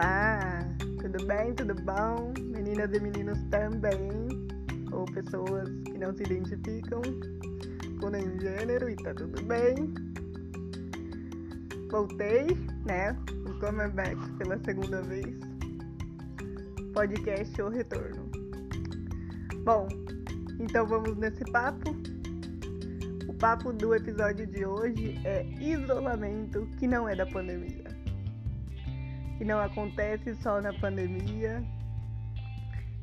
Olá, tudo bem? Tudo bom? Meninas e meninos também, ou pessoas que não se identificam com nenhum gênero e tá tudo bem. Voltei, né? O comeback pela segunda vez. Podcast ou retorno. Bom, então vamos nesse papo. O papo do episódio de hoje é isolamento que não é da pandemia que não acontece só na pandemia,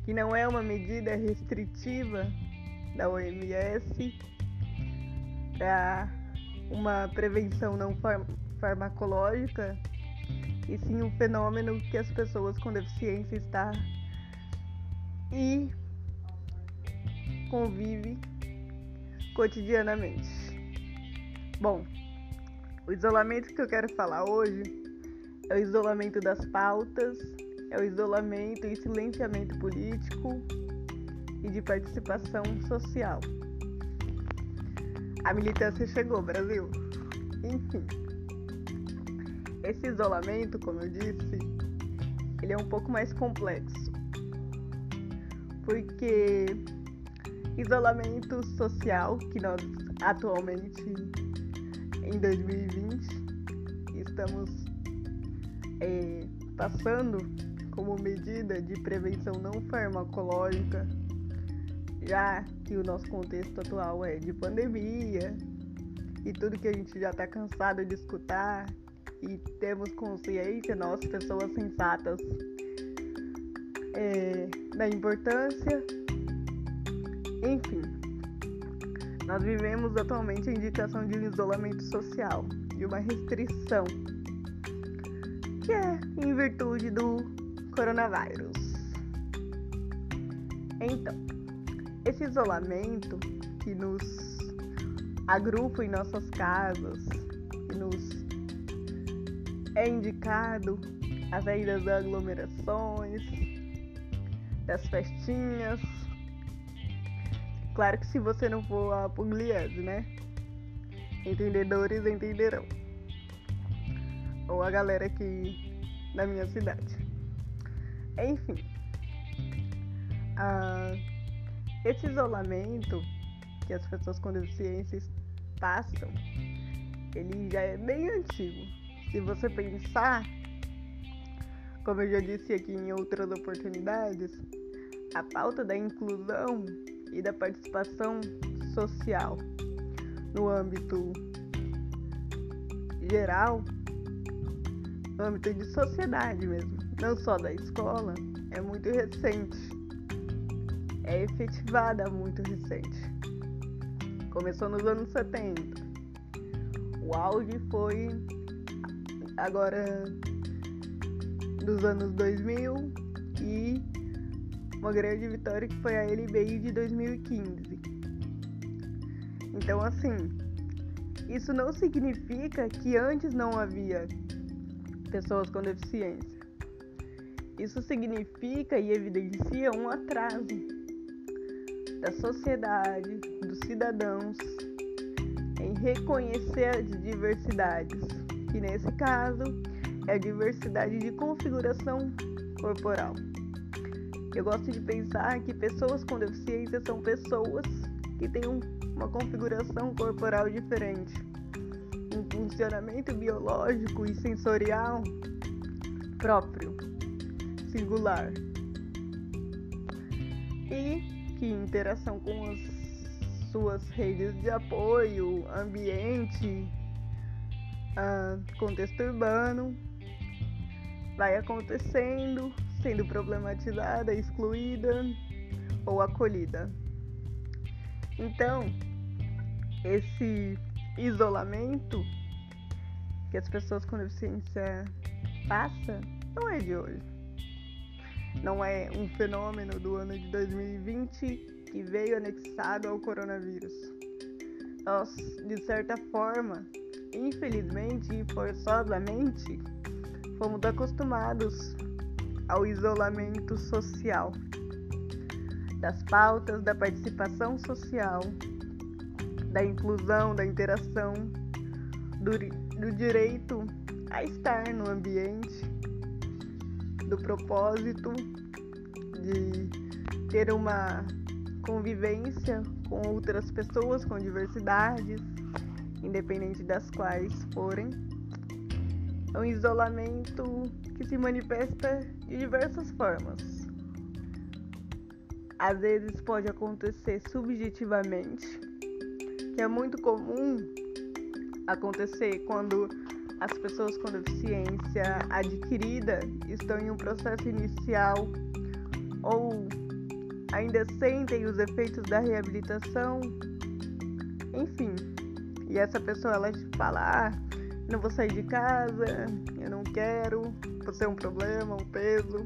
que não é uma medida restritiva da OMS para uma prevenção não far farmacológica, e sim um fenômeno que as pessoas com deficiência estão e convive cotidianamente. Bom, o isolamento que eu quero falar hoje é o isolamento das pautas, é o isolamento e silenciamento político e de participação social. A militância chegou, Brasil. Enfim, esse isolamento, como eu disse, ele é um pouco mais complexo. Porque isolamento social que nós atualmente em 2020 estamos é, passando como medida de prevenção não farmacológica, já que o nosso contexto atual é de pandemia e tudo que a gente já está cansado de escutar e temos consciência, nós, pessoas sensatas, é, da importância. Enfim, nós vivemos atualmente a indicação de um isolamento social, de uma restrição que é em virtude do coronavírus. Então, esse isolamento que nos agrupa em nossas casas, que nos é indicado a saída das aglomerações, das festinhas. Claro que se você não for a Pugliese, né? Entendedores entenderão ou a galera aqui da minha cidade. Enfim, esse isolamento que as pessoas com deficiências passam, ele já é bem antigo. Se você pensar, como eu já disse aqui em outras oportunidades, a pauta da inclusão e da participação social no âmbito geral âmbito de sociedade mesmo, não só da escola, é muito recente. É efetivada muito recente. Começou nos anos 70. O auge foi agora dos anos 2000 e uma grande vitória que foi a LBI de 2015. Então, assim, isso não significa que antes não havia pessoas com deficiência. Isso significa e evidencia um atraso da sociedade, dos cidadãos, em reconhecer as diversidades, que nesse caso é a diversidade de configuração corporal. Eu gosto de pensar que pessoas com deficiência são pessoas que têm uma configuração corporal diferente um funcionamento biológico e sensorial próprio, singular. E que interação com as suas redes de apoio, ambiente, ah, contexto urbano, vai acontecendo, sendo problematizada, excluída ou acolhida. Então, esse isolamento que as pessoas com deficiência passam não é de hoje. Não é um fenômeno do ano de 2020 que veio anexado ao coronavírus. Nós, de certa forma, infelizmente e forçosamente, fomos acostumados ao isolamento social, das pautas da participação social, da inclusão, da interação, do, do direito a estar no ambiente do propósito de ter uma convivência com outras pessoas com diversidades, independente das quais forem. É um isolamento que se manifesta de diversas formas. Às vezes pode acontecer subjetivamente, que é muito comum acontecer quando as pessoas com deficiência adquirida estão em um processo inicial ou ainda sentem os efeitos da reabilitação, enfim. E essa pessoa ela fala: ah, não vou sair de casa, eu não quero, você é um problema, um peso.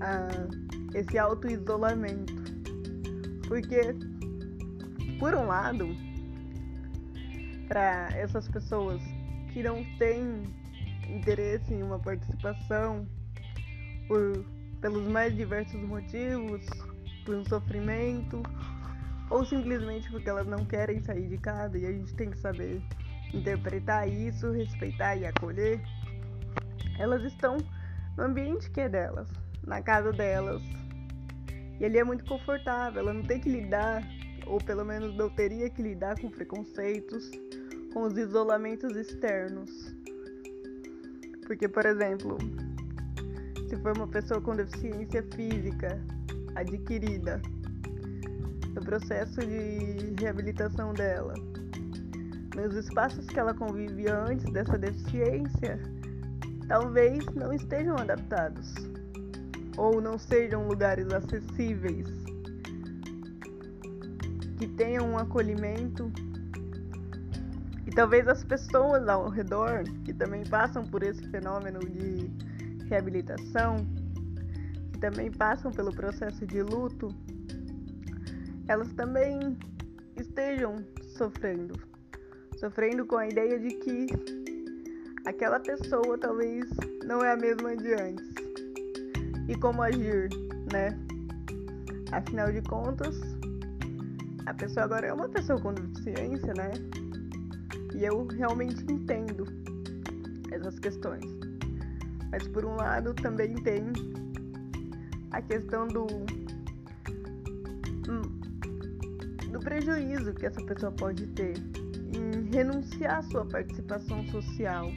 Ah, esse auto-isolamento. Porque, por um lado, para essas pessoas que não têm interesse em uma participação por pelos mais diversos motivos, por um sofrimento, ou simplesmente porque elas não querem sair de casa e a gente tem que saber interpretar isso, respeitar e acolher. Elas estão no ambiente que é delas, na casa delas. E ali é muito confortável, ela não tem que lidar, ou pelo menos não teria que lidar com preconceitos, com os isolamentos externos. Porque, por exemplo, se for uma pessoa com deficiência física adquirida, no processo de reabilitação dela, nos espaços que ela convivia antes dessa deficiência, talvez não estejam adaptados ou não sejam lugares acessíveis que tenham um acolhimento e talvez as pessoas ao redor que também passam por esse fenômeno de reabilitação, que também passam pelo processo de luto, elas também estejam sofrendo. Sofrendo com a ideia de que aquela pessoa talvez não é a mesma de antes. E como agir, né? Afinal de contas, a pessoa agora é uma pessoa com deficiência, né? E eu realmente entendo essas questões. Mas por um lado também tem a questão do hum, do prejuízo que essa pessoa pode ter em renunciar à sua participação social,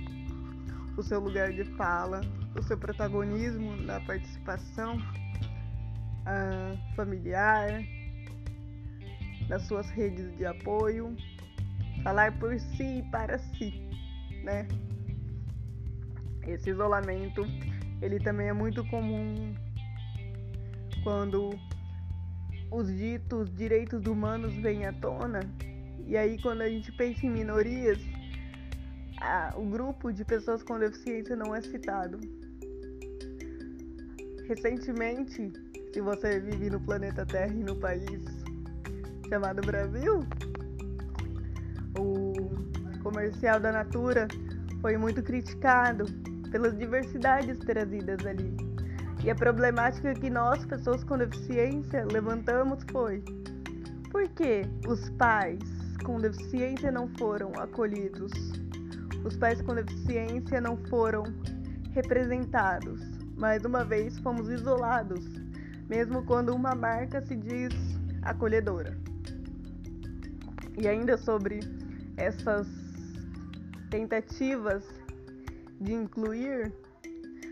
o seu lugar de fala, o seu protagonismo na participação uh, familiar, nas suas redes de apoio, falar por si e para si, né? Esse isolamento, ele também é muito comum quando os ditos direitos humanos vêm à tona. E aí quando a gente pensa em minorias, a, o grupo de pessoas com deficiência não é citado. Recentemente, se você vive no planeta Terra e no país chamado Brasil, o comercial da Natura foi muito criticado pelas diversidades trazidas ali. E a problemática que nós, pessoas com deficiência, levantamos foi: por que os pais com deficiência não foram acolhidos? Os pais com deficiência não foram representados. Mais uma vez, fomos isolados, mesmo quando uma marca se diz acolhedora. E ainda sobre essas tentativas de incluir,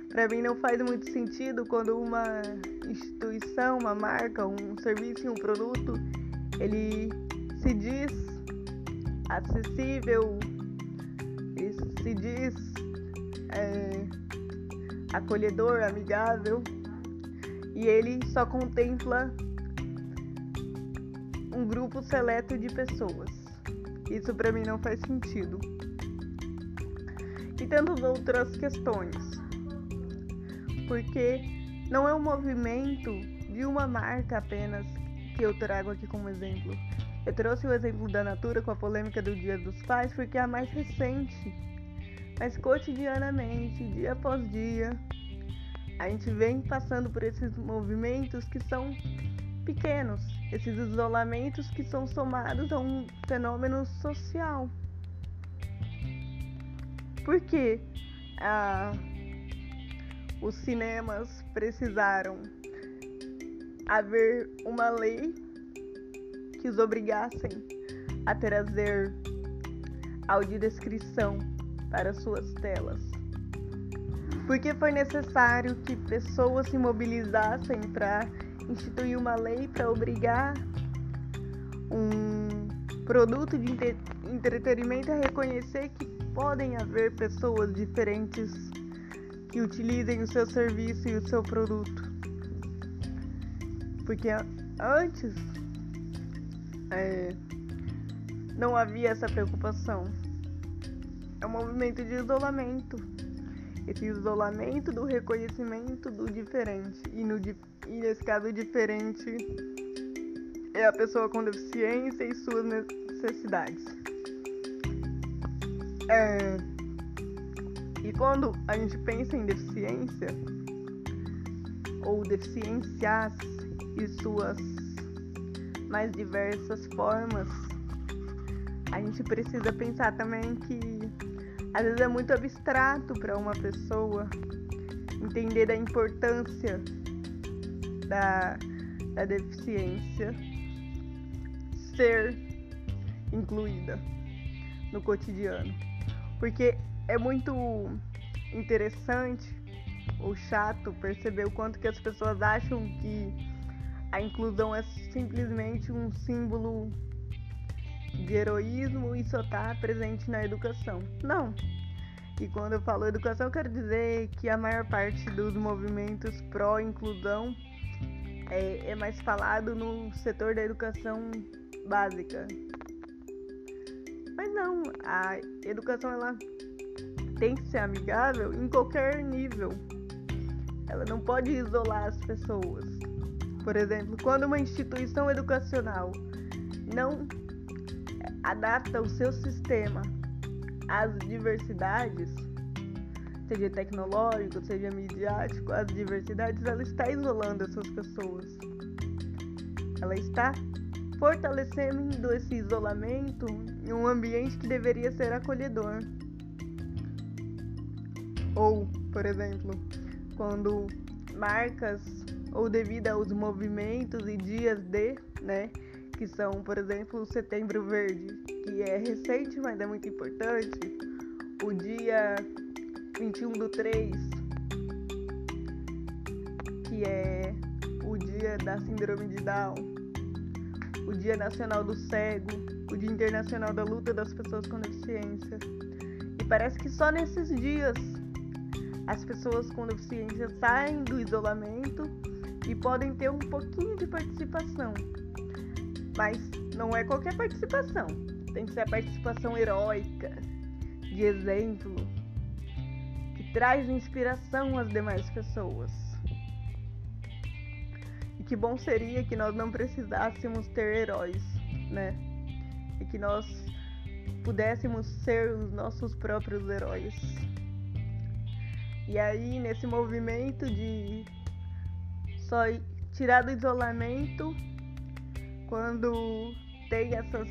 para mim não faz muito sentido quando uma instituição, uma marca, um serviço, um produto, ele se diz acessível, se diz é, acolhedor, amigável, e ele só contempla um grupo seleto de pessoas. Isso para mim não faz sentido e tantas outras questões. Porque não é um movimento de uma marca apenas que eu trago aqui como exemplo. Eu trouxe o exemplo da Natura com a polêmica do Dia dos Pais porque é a mais recente. Mas cotidianamente, dia após dia, a gente vem passando por esses movimentos que são pequenos, esses isolamentos que são somados a um fenômeno social. Porque ah, os cinemas precisaram haver uma lei que os obrigassem a trazer audiodescrição para suas telas. Porque foi necessário que pessoas se mobilizassem para instituir uma lei para obrigar um produto de entretenimento a reconhecer que podem haver pessoas diferentes que utilizem o seu serviço e o seu produto. Porque antes é, não havia essa preocupação. É um movimento de isolamento. Isolamento do reconhecimento do diferente. E, no, e nesse caso, o diferente é a pessoa com deficiência e suas necessidades. É, e quando a gente pensa em deficiência, ou deficiências e suas mais diversas formas, a gente precisa pensar também que às vezes é muito abstrato para uma pessoa entender da importância da, da deficiência ser incluída no cotidiano. Porque é muito interessante ou chato perceber o quanto que as pessoas acham que a inclusão é simplesmente um símbolo de heroísmo e só está presente na educação. Não. E quando eu falo educação, eu quero dizer que a maior parte dos movimentos pró-inclusão é, é mais falado no setor da educação básica. Mas não, a educação ela tem que ser amigável em qualquer nível. Ela não pode isolar as pessoas. Por exemplo, quando uma instituição educacional não adapta o seu sistema às diversidades, seja tecnológico, seja midiático, as diversidades, ela está isolando essas pessoas. Ela está fortalecendo esse isolamento em um ambiente que deveria ser acolhedor. Ou, por exemplo, quando marcas ou devido aos movimentos e dias de, né, que são, por exemplo, o Setembro Verde, que é recente, mas é muito importante, o dia 21 do 3, que é o dia da Síndrome de Down, o Dia Nacional do Cego, o Dia Internacional da Luta das Pessoas com Deficiência. E parece que só nesses dias as pessoas com deficiência saem do isolamento e podem ter um pouquinho de participação. Mas não é qualquer participação. Tem que ser a participação heróica, de exemplo, que traz inspiração às demais pessoas. E que bom seria que nós não precisássemos ter heróis, né? E que nós pudéssemos ser os nossos próprios heróis. E aí, nesse movimento de só tirar do isolamento quando tem essas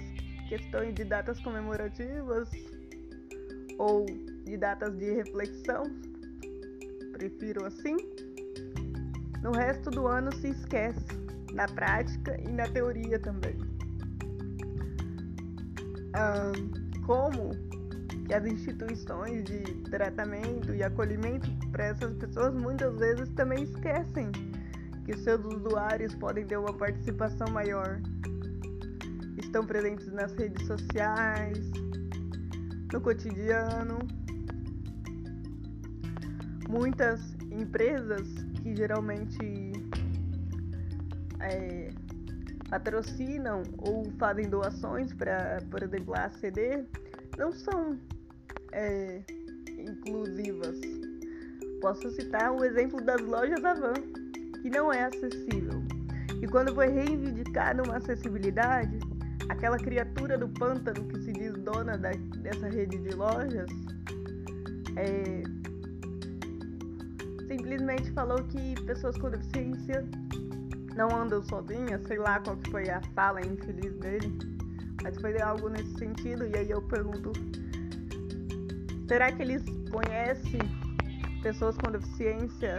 questões de datas comemorativas ou de datas de reflexão, prefiro assim. No resto do ano se esquece, na prática e na teoria também. Como que as instituições de tratamento e acolhimento para essas pessoas muitas vezes também esquecem que seus usuários podem ter uma participação maior. Estão presentes nas redes sociais, no cotidiano. Muitas empresas que geralmente é, patrocinam ou fazem doações para, por exemplo, a ACD, não são é, inclusivas. Posso citar o exemplo das lojas Avan, que não é acessível. E quando foi reivindicada uma acessibilidade, aquela criatura do pântano que se diz dona da, dessa rede de lojas é, simplesmente falou que pessoas com deficiência não andam sozinhas, sei lá qual que foi a fala infeliz dele, mas foi algo nesse sentido. E aí eu pergunto Será que eles conhecem pessoas com deficiência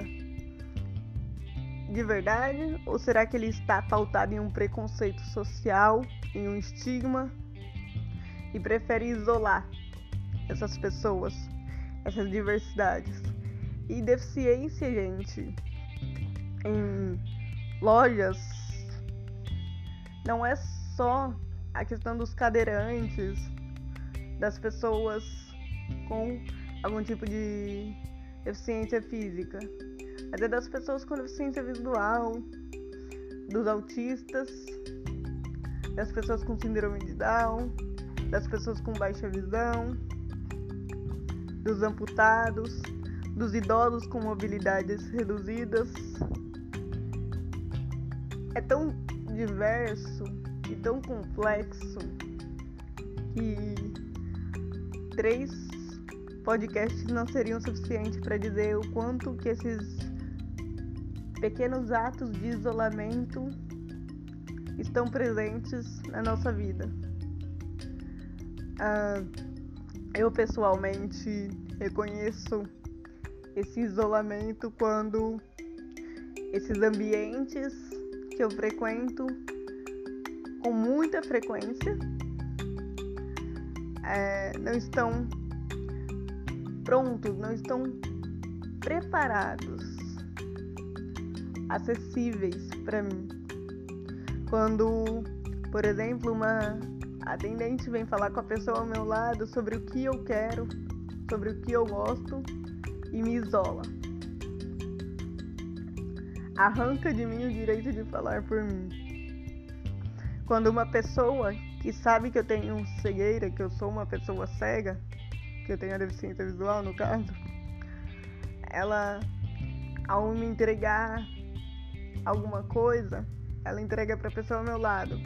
de verdade? Ou será que ele está pautado em um preconceito social, em um estigma e prefere isolar essas pessoas, essas diversidades? E deficiência, gente, em lojas não é só a questão dos cadeirantes, das pessoas com algum tipo de deficiência física, mas é das pessoas com deficiência visual, dos autistas, das pessoas com síndrome de Down, das pessoas com baixa visão, dos amputados, dos idosos com mobilidades reduzidas. É tão diverso e tão complexo que três podcasts não seriam suficientes para dizer o quanto que esses pequenos atos de isolamento estão presentes na nossa vida. Ah, eu pessoalmente reconheço esse isolamento quando esses ambientes que eu frequento com muita frequência é, não estão prontos, não estão preparados, acessíveis para mim. Quando, por exemplo, uma atendente vem falar com a pessoa ao meu lado sobre o que eu quero, sobre o que eu gosto e me isola arranca de mim o direito de falar por mim. Quando uma pessoa que sabe que eu tenho cegueira, que eu sou uma pessoa cega, que eu tenho a deficiência visual no caso, ela ao me entregar alguma coisa, ela entrega para a pessoa ao meu lado.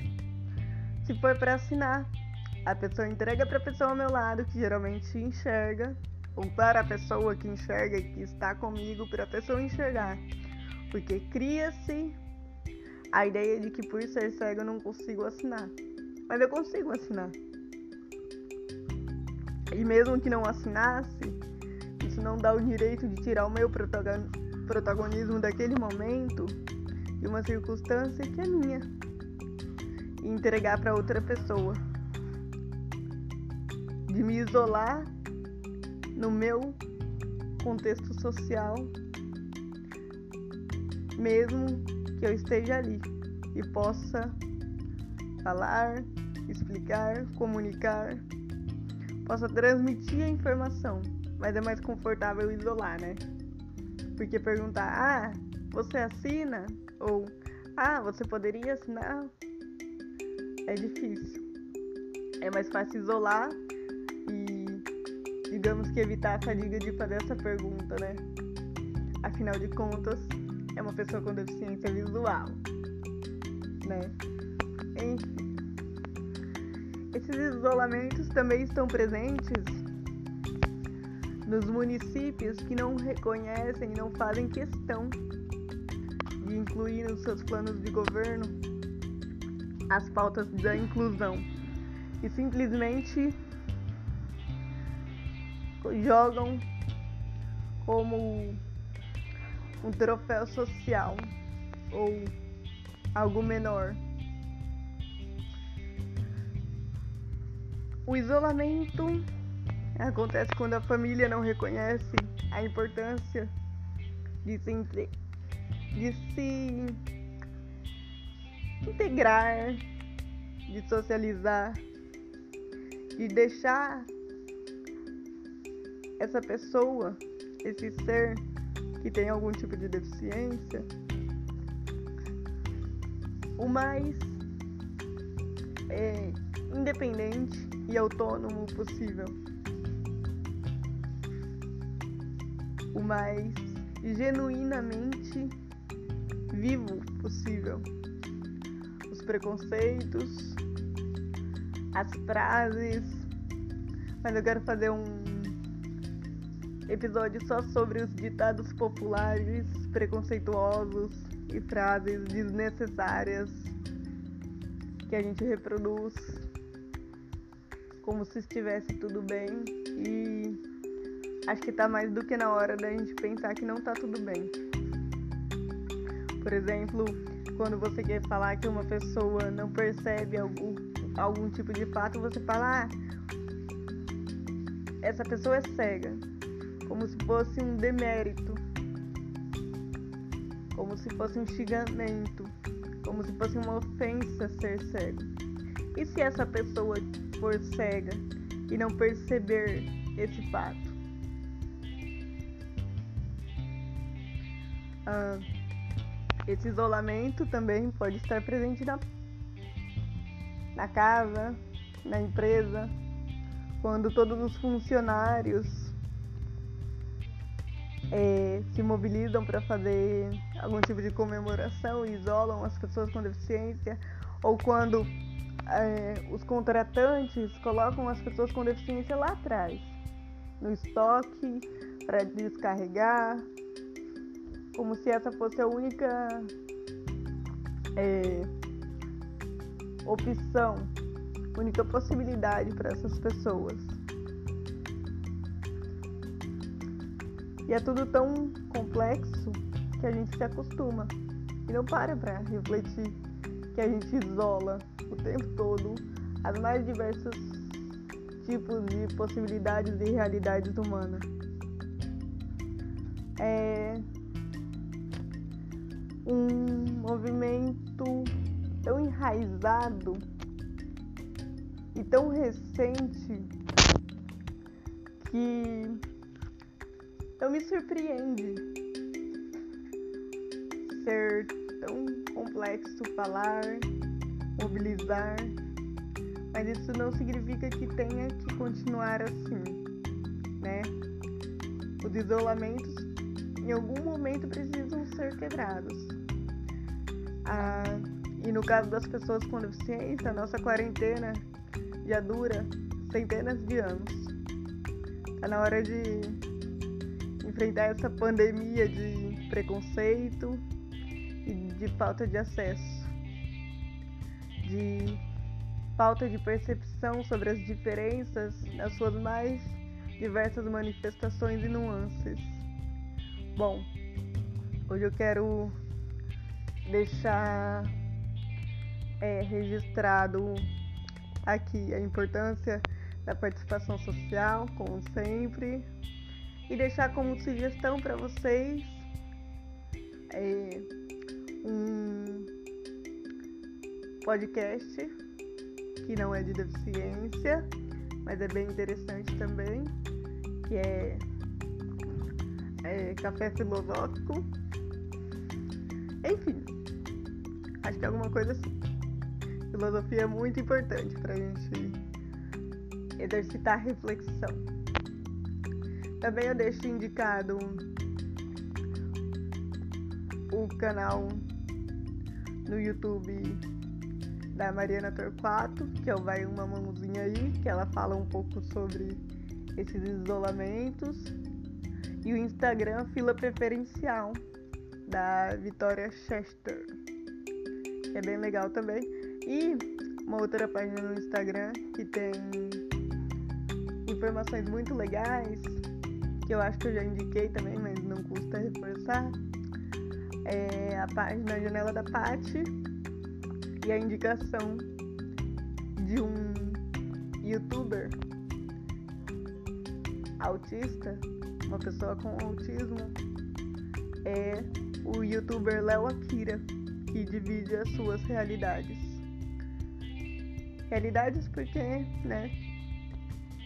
Se for para assinar, a pessoa entrega para a pessoa ao meu lado, que geralmente enxerga, ou para a pessoa que enxerga e que está comigo, para a pessoa enxergar. Porque cria-se a ideia de que por ser cego eu não consigo assinar. Mas eu consigo assinar. E mesmo que não assinasse, isso não dá o direito de tirar o meu protagonismo daquele momento de uma circunstância que é minha e entregar para outra pessoa. De me isolar no meu contexto social mesmo que eu esteja ali e possa falar, explicar, comunicar, possa transmitir a informação, mas é mais confortável isolar, né? Porque perguntar, ah, você assina? Ou, ah, você poderia assinar? É difícil. É mais fácil isolar e, digamos que evitar a fadiga de fazer essa pergunta, né? Afinal de contas, é uma pessoa com deficiência visual, né? Enfim. Esses isolamentos também estão presentes nos municípios que não reconhecem não fazem questão incluir nos seus planos de governo as pautas da inclusão e simplesmente jogam como um troféu social ou algo menor. O isolamento acontece quando a família não reconhece a importância de se, de se integrar, de socializar, de deixar essa pessoa, esse ser que tem algum tipo de deficiência, o mais é, independente e autônomo possível, o mais genuinamente vivo possível. Os preconceitos, as frases, mas eu quero fazer um episódio só sobre os ditados populares preconceituosos e frases desnecessárias que a gente reproduz como se estivesse tudo bem e acho que tá mais do que na hora da gente pensar que não tá tudo bem. Por exemplo, quando você quer falar que uma pessoa não percebe algum, algum tipo de fato, você fala, ah, essa pessoa é cega. Como se fosse um demérito. Como se fosse um xingamento. Como se fosse uma ofensa ser cego. E se essa pessoa for cega e não perceber esse fato? Ah, esse isolamento também pode estar presente na, na casa, na empresa, quando todos os funcionários é, se mobilizam para fazer algum tipo de comemoração e isolam as pessoas com deficiência, ou quando é, os contratantes colocam as pessoas com deficiência lá atrás, no estoque, para descarregar, como se essa fosse a única é, opção, única possibilidade para essas pessoas. E é tudo tão complexo que a gente se acostuma e não para para refletir que a gente isola o tempo todo as mais diversos tipos de possibilidades e realidades humanas. É, um movimento tão enraizado e tão recente que não me surpreende ser tão complexo falar, mobilizar, mas isso não significa que tenha que continuar assim, né? Os isolamentos em algum momento precisam ser quebrados. E no caso das pessoas com deficiência, a nossa quarentena já dura centenas de anos. Está na hora de enfrentar essa pandemia de preconceito e de falta de acesso, de falta de percepção sobre as diferenças nas suas mais diversas manifestações e nuances. Bom, hoje eu quero deixar é, registrado aqui a importância da participação social, como sempre, e deixar como sugestão para vocês é, um podcast que não é de deficiência, mas é bem interessante também, que é, é Café Filosófico. Enfim, acho que é alguma coisa assim. Filosofia é muito importante para a gente exercitar reflexão. Também eu deixo indicado o canal no YouTube da Mariana Torquato, que é o Vai Uma Mãozinha Aí, que ela fala um pouco sobre esses isolamentos. E o Instagram Fila Preferencial, da Vitória Chester, que é bem legal também. E uma outra página no Instagram que tem informações muito legais, que eu acho que eu já indiquei também, mas não custa reforçar. É a página Janela da Pati e a indicação de um youtuber autista, uma pessoa com autismo, é o youtuber Léo Akira, que divide as suas realidades. Realidades porque, né,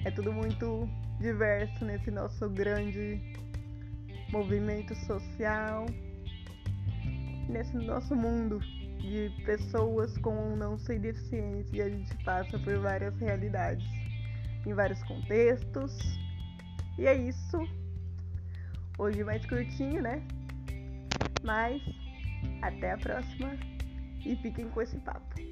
é tudo muito diverso nesse nosso grande movimento social, nesse nosso mundo de pessoas com não sem deficiência e a gente passa por várias realidades, em vários contextos. E é isso. Hoje mais curtinho, né? Mas até a próxima e fiquem com esse papo.